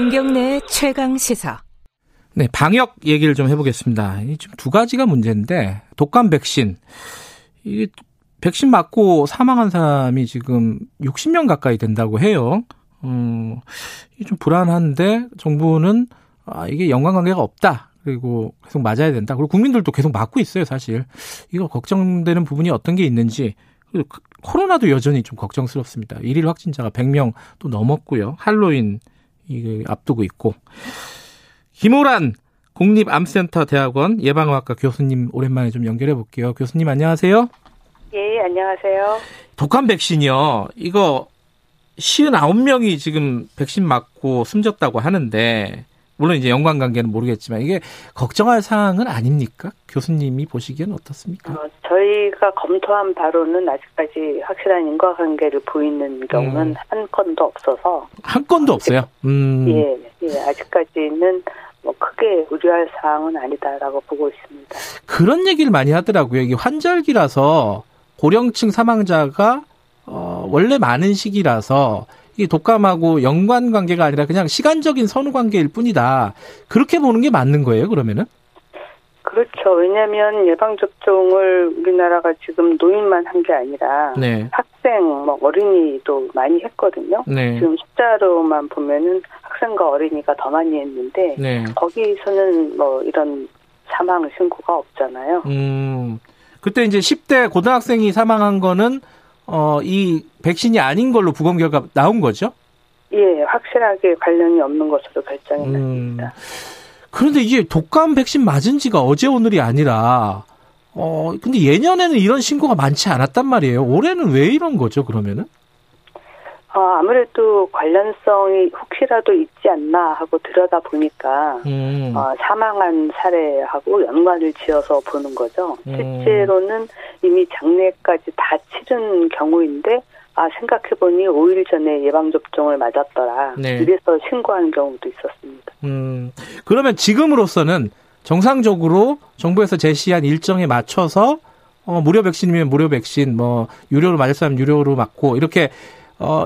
김경래 최강 시사. 네, 방역 얘기를 좀 해보겠습니다. 지금 두 가지가 문제인데 독감 백신 이 백신 맞고 사망한 사람이 지금 60명 가까이 된다고 해요. 어, 이게 좀 불안한데 정부는 아, 이게 연관관계가 없다. 그리고 계속 맞아야 된다. 그리고 국민들도 계속 맞고 있어요, 사실. 이거 걱정되는 부분이 어떤 게 있는지. 그리고 코로나도 여전히 좀 걱정스럽습니다. 일일 확진자가 100명 또 넘었고요. 할로윈 이게 앞두고 있고. 김호란 국립암센터 대학원 예방의학과 교수님 오랜만에 좀 연결해 볼게요. 교수님 안녕하세요. 예, 안녕하세요. 독감 백신이요. 이거 59명이 지금 백신 맞고 숨졌다고 하는데 물론 이제 연관 관계는 모르겠지만 이게 걱정할 사항은 아닙니까? 교수님이 보시기에는 어떻습니까? 어, 저희가 검토한 바로는 아직까지 확실한 인과관계를 보이는 경우는 음. 한 건도 없어서 한 건도 없어요. 음. 예, 예, 아직까지는 뭐 크게 우려할 사항은 아니다라고 보고 있습니다. 그런 얘기를 많이 하더라고요. 이게 환절기라서 고령층 사망자가 어, 원래 많은 시기라서 이 독감하고 연관 관계가 아니라 그냥 시간적인 선후 관계일 뿐이다. 그렇게 보는 게 맞는 거예요, 그러면은? 그렇죠. 왜냐하면 예방 접종을 우리나라가 지금 노인만 한 게 아니라 네. 학생, 뭐 어린이도 많이 했거든요. 네. 지금 숫자로만 보면은 학생과 어린이가 더 많이 했는데 네. 거기서는 뭐 이런 사망 신고가 없잖아요. 음. 그때 이제 10대 고등학생이 사망한 거는 어, 이 백신이 아닌 걸로 부검 결과 나온 거죠? 예, 확실하게 관련이 없는 것으로 결정이 음. 났습니다. 그런데 이게 독감 백신 맞은 지가 어제 오늘이 아니라 어 근데 예년에는 이런 신고가 많지 않았단 말이에요. 올해는 왜 이런 거죠, 그러면은? 어, 아무래도 관련성이 혹시라도 있지 않나 하고 들여다 보니까 음. 어, 사망한 사례하고 연관을 지어서 보는 거죠. 음. 실제로는 이미 장례까지 다 치른 경우인데 아 생각해 보니 5일 전에 예방 접종을 맞았더라. 네. 이래서 신고한 경우도 있었습니다. 음, 그러면 지금으로서는 정상적으로 정부에서 제시한 일정에 맞춰서 어, 무료 백신이면 무료 백신, 뭐 유료로 맞을 사람 유료로 맞고 이렇게 어,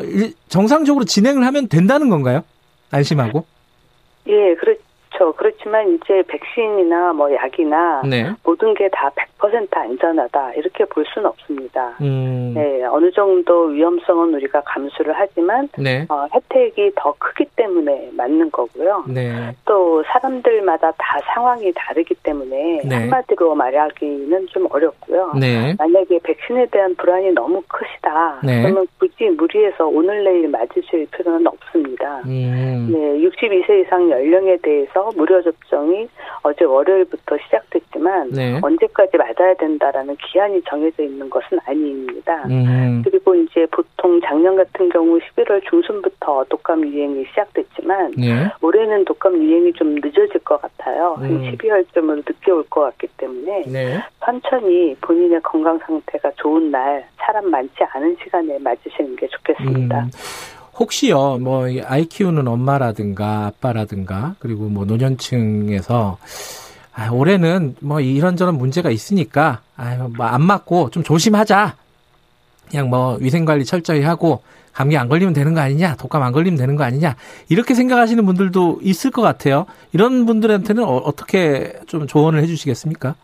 정상적으로 진행을 하면 된다는 건가요? 안심하고? 예, 그렇, 그렇죠. 그렇지만 이제 백신이나 뭐 약이나 네. 모든 게 다 100% 안전하다 이렇게 볼 수는 없습니다. 음. 네, 어느 정도 위험성은 우리가 감수를 하지만 네. 어, 혜택이 더 크기 때문에 맞는 거고요. 네. 또 사람들마다 다 상황이 다르기 때문에 네. 한마디로 말하기는 좀 어렵고요. 네. 만약에 백신에 대한 불안이 너무 크시다. 네. 그러면 굳이 무리해서 오늘 내일 맞으실 필요는 없습니다. 음. 네, 62세 이상 연령에 대해서 무료 접종이 어제 월요일부터 시작됐지만 네. 언제까지 맞아야 된다라는 기한이 정해져 있는 것은 아닙니다. 음. 그리고 이제 보통 작년 같은 경우 11월 중순부터 독감 유행이 시작됐지만 네. 올해는 독감 유행이 좀 늦어질 것 같아요. 음. 한 12월쯤으로 늦게 올 것 같기 때문에 네. 천천히 본인의 건강 상태가 좋은 날 사람 많지 않은 시간에 맞으시는 게 좋겠습니다. 음. 혹시요, 뭐, 아이 키우는 엄마라든가 아빠라든가, 그리고 뭐 노년층에서, 아, 올해는 뭐 이런저런 문제가 있으니까, 아유, 뭐안 맞고 좀 조심하자. 그냥 뭐 위생관리 철저히 하고, 감기 안 걸리면 되는 거 아니냐, 독감 안 걸리면 되는 거 아니냐, 이렇게 생각하시는 분들도 있을 것 같아요. 이런 분들한테는 어, 떻게좀 조언을 해주시겠습니까?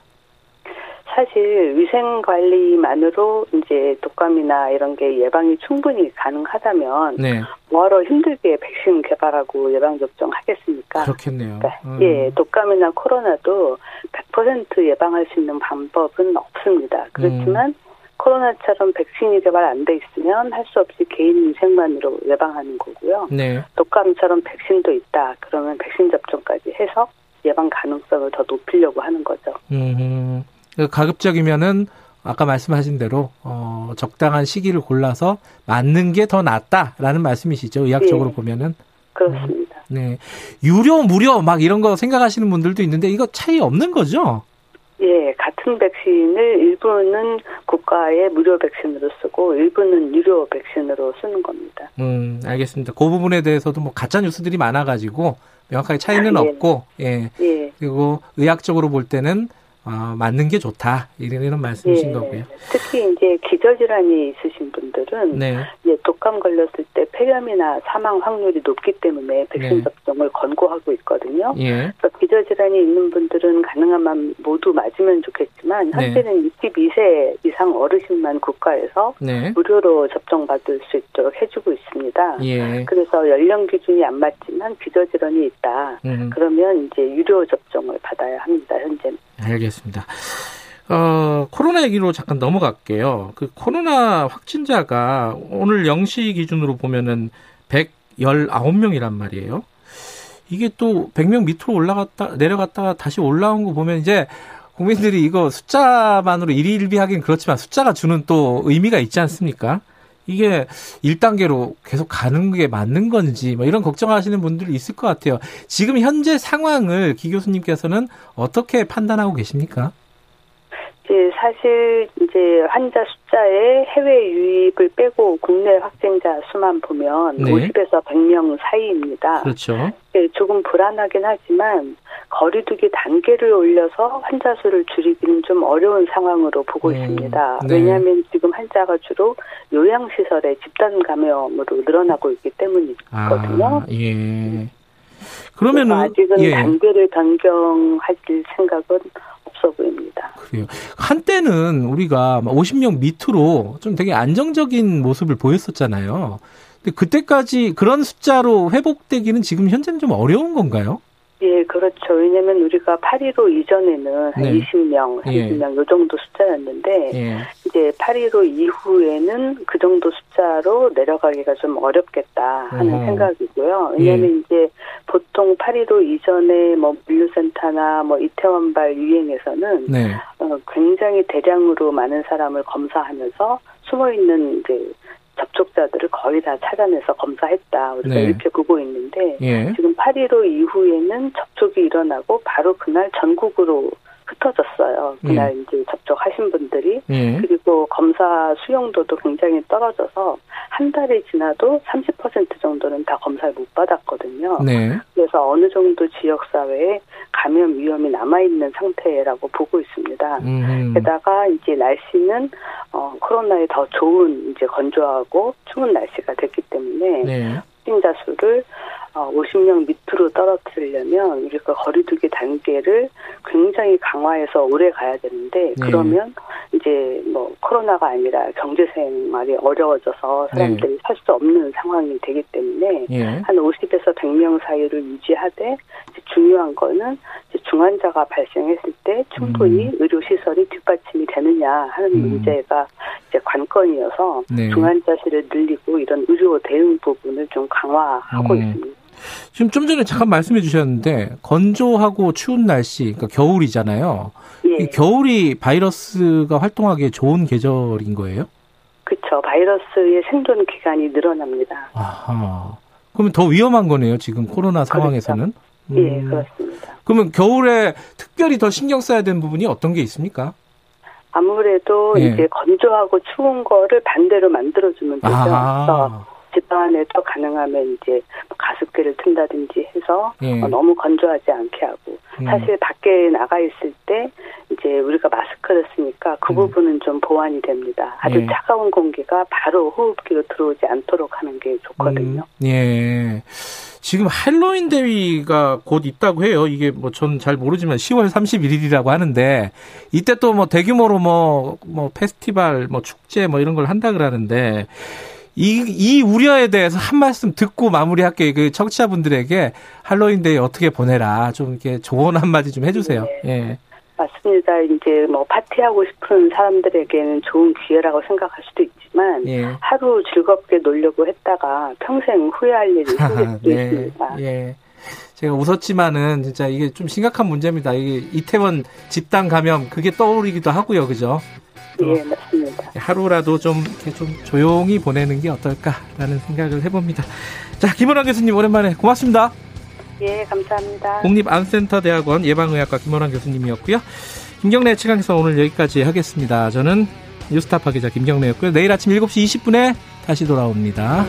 사실 위생 관리만으로 이제 독감이나 이런 게 예방이 충분히 가능하다면 네. 뭐하러 힘들게 백신 개발하고 예방 접종 하겠습니까? 그렇겠네요. 그러니까 음. 예, 독감이나 코로나도 100% 예방할 수 있는 방법은 없습니다. 그렇지만 음. 코로나처럼 백신이 개발 안 돼 있으면 할 수 없이 개인 위생만으로 예방하는 거고요. 네. 독감처럼 백신도 있다. 그러면 백신 접종까지 해서 예방 가능성을 더 높이려고 하는 거죠. 음. 그 가급적이면은 아까 말씀하신 대로 어, 적당한 시기를 골라서 맞는 게 더 낫다라는 말씀이시죠. 의학적으로 네. 보면은. 그렇습니다. 음, 네. 유료, 무료 막 이런 거 생각하시는 분들도 있는데 이거 차이 없는 거죠? 예, 같은 백신을 일부는 국가의 무료 백신으로 쓰고 일부는 유료 백신으로 쓰는 겁니다. 음, 알겠습니다. 그 부분에 대해서도 뭐 가짜 뉴스들이 많아가지고 명확하게 차이는 아, 예. 없고, 예. 예. 그리고 의학적으로 볼 때는 어, 맞는 게 좋다 이런 이런 말씀이신 예, 거고요. 특히 이제 기저질환이 있으신 분들은 네. 이제 독감 걸렸을 때 폐렴이나 사망 확률이 높기 때문에 백신 네. 접종을 권고하고 있거든요. 예. 그래서 기저질환이 있는 분들은 가능하면 모두 맞으면 좋겠지만 네. 현재는 네. 22세 이상 어르신만 국가에서 네. 무료로 접종받을 수 있도록 해주고 있습니다. 예. 그래서 연령 기준이 안 맞지만 기저질환이 있다. 음. 그러면 이제 유료 접종을 받아야 합니다. 현재는. 알겠습니다. 어, 코로나 얘기로 잠깐 넘어갈게요. 그 코로나 확진자가 오늘 0시 기준으로 보면은 119명이란 말이에요. 이게 또 100명 밑으로 올라갔다, 내려갔다가 다시 올라온 거 보면 이제 국민들이 이거 숫자만으로 일일비하긴 그렇지만 숫자가 주는 또 의미가 있지 않습니까? 이게 1단계로 계속 가는 게 맞는 건지 뭐 이런 걱정하시는 분들이 있을 것 같아요. 지금 현재 상황을 기 교수님께서는 어떻게 판단하고 계십니까? 이제 사실 이제 환자 숫자에 해외 유입을 빼고 국내 확진자 수만 보면 네. 50에서 100명 사이입니다. 그렇죠. 네, 조금 불안하긴 하지만 거리두기 단계를 올려서 환자 수를 줄이기는 좀 어려운 상황으로 보고 음, 있습니다. 네. 왜냐하면 지금 환자가 주로 요양시설에 집단 감염으로 늘어나고 있기 때문이거든요. 아, 예. 그러면은 아직은 예. 단계를 변경할 생각은 없어 보입니다. 그래요. 한때는 우리가 50명 밑으로 좀 되게 안정적인 모습을 보였었잖아요. 근데 그때까지 그런 숫자로 회복되기는 지금 현재는 좀 어려운 건가요? 예, 그렇죠. 왜냐면 우리가 8.15 이전에는 한 네. 20명, 30명 예. 요 정도 숫자였는데 예. 이제 8.15 이후에는 그 정도 숫자로 내려가기가 좀 어렵겠다 하는 어. 생각이고요. 왜냐면 예. 이제 보통 8.15 이전에 뭐 물류센터나 뭐 이태원발 유행에서는 네. 어, 굉장히 대량으로 많은 사람을 검사하면서 숨어 있는 이제 접촉자들을 거의 다 찾아내서 검사했다. 우리가 네. 이렇게 보고 있는데 예. 지금 8.15 이후에는 접촉이 일어나고 바로 그날 전국으로 흩어졌어요. 그날 예. 이제 접촉하신 분들이 예. 그리고 검사 수용도도 굉장히 떨어져서 한 달이 지나도 30% 정도는 다 검사를 못 받았거든요. 네. 그래서 어느 정도 지역 사회에 감염 위험이 남아 있는 상태라고 보고 있습니다. 음. 게다가 이제 날씨는 어, 코로나에 더 좋은 이제 건조하고 추운 날씨가 됐기 때문에 네. 확진자 수를 50명 어, 밑으로 떨어뜨리려면 우리가 거리두기 단계를 굉장히 강화해서 오래 가야 되는데 네. 그러면 이제 뭐 코로나가 아니라 경제 생활이 어려워져서 사람들이 네. 살수 없는 상황이 되기 때문에 네. 한 50에서 100명 사이를 유지하되 중요한 거는 중환자가 발생했을 때 충분히 음. 의료 시설이 뒷받침이 되느냐 하는 음. 문제가 이제 관건이어서 네. 중환자실을 늘리고 이런 의료 대응 부분을 좀 강화하고 음. 있습니다. 지금 좀 전에 잠깐 말씀해 주셨는데 건조하고 추운 날씨, 그러니까 겨울이잖아요. 예. 겨울이 바이러스가 활동하기에 좋은 계절인 거예요? 그렇죠. 바이러스의 생존 기간이 늘어납니다. 아하. 그러면 더 위험한 거네요. 지금 코로나 그렇죠. 상황에서는. 그렇죠. 예, 그렇습니다. 그러면 겨울에 특별히 더 신경 써야 되는 부분이 어떤 게 있습니까? 아무래도 예. 이제 건조하고 추운 거를 반대로 만들어주면 되죠. 아. 집 안에도 가능하면 이제 뭐 가습기를 튼다든지 해서 예. 어, 너무 건조하지 않게 하고 음. 사실 밖에 나가 있을 때 이제 우리가 마스크를 쓰니까 그 음. 부분은 좀 보완이 됩니다. 아주 예. 차가운 공기가 바로 호흡기로 들어오지 않도록 하는 게 좋거든요. 음. 예. 지금 할로윈 대위가 곧 있다고 해요. 이게 뭐전잘 모르지만 10월 31일이라고 하는데 이때 또 뭐 대규모로 뭐뭐 뭐 페스티벌 뭐 축제 뭐 이런 걸 한다 그러는데 이, 이 우려에 대해서 한 말씀 듣고 마무리할게요. 그 청취자분들에게 할로윈데이 어떻게 보내라. 좀 이렇게 조언 한마디 좀 해주세요. 네. 예. 맞습니다. 이제 뭐 파티하고 싶은 사람들에게는 좋은 기회라고 생각할 수도 있지만 예. 하루 즐겁게 놀려고 했다가 평생 후회할 일이 생길 수도 네. 있습니다. 예. 제가 웃었지만은 진짜 이게 좀 심각한 문제입니다. 이게 이태원 집단 감염 그게 떠오르기도 하고요. 그죠? 예, 맞습니다. 하루라도 좀, 이렇게 좀 조용히 보내는 게 어떨까라는 생각을 해봅니다. 자, 김원환 교수님 오랜만에 고맙습니다. 예, 감사합니다. 국립암센터대학원 예방의학과 김원환 교수님이었고요. 김경래 최강에서 오늘 여기까지 하겠습니다. 저는 뉴스타파 기자 김경래였고요. 내일 아침 7시 20분에 다시 돌아옵니다.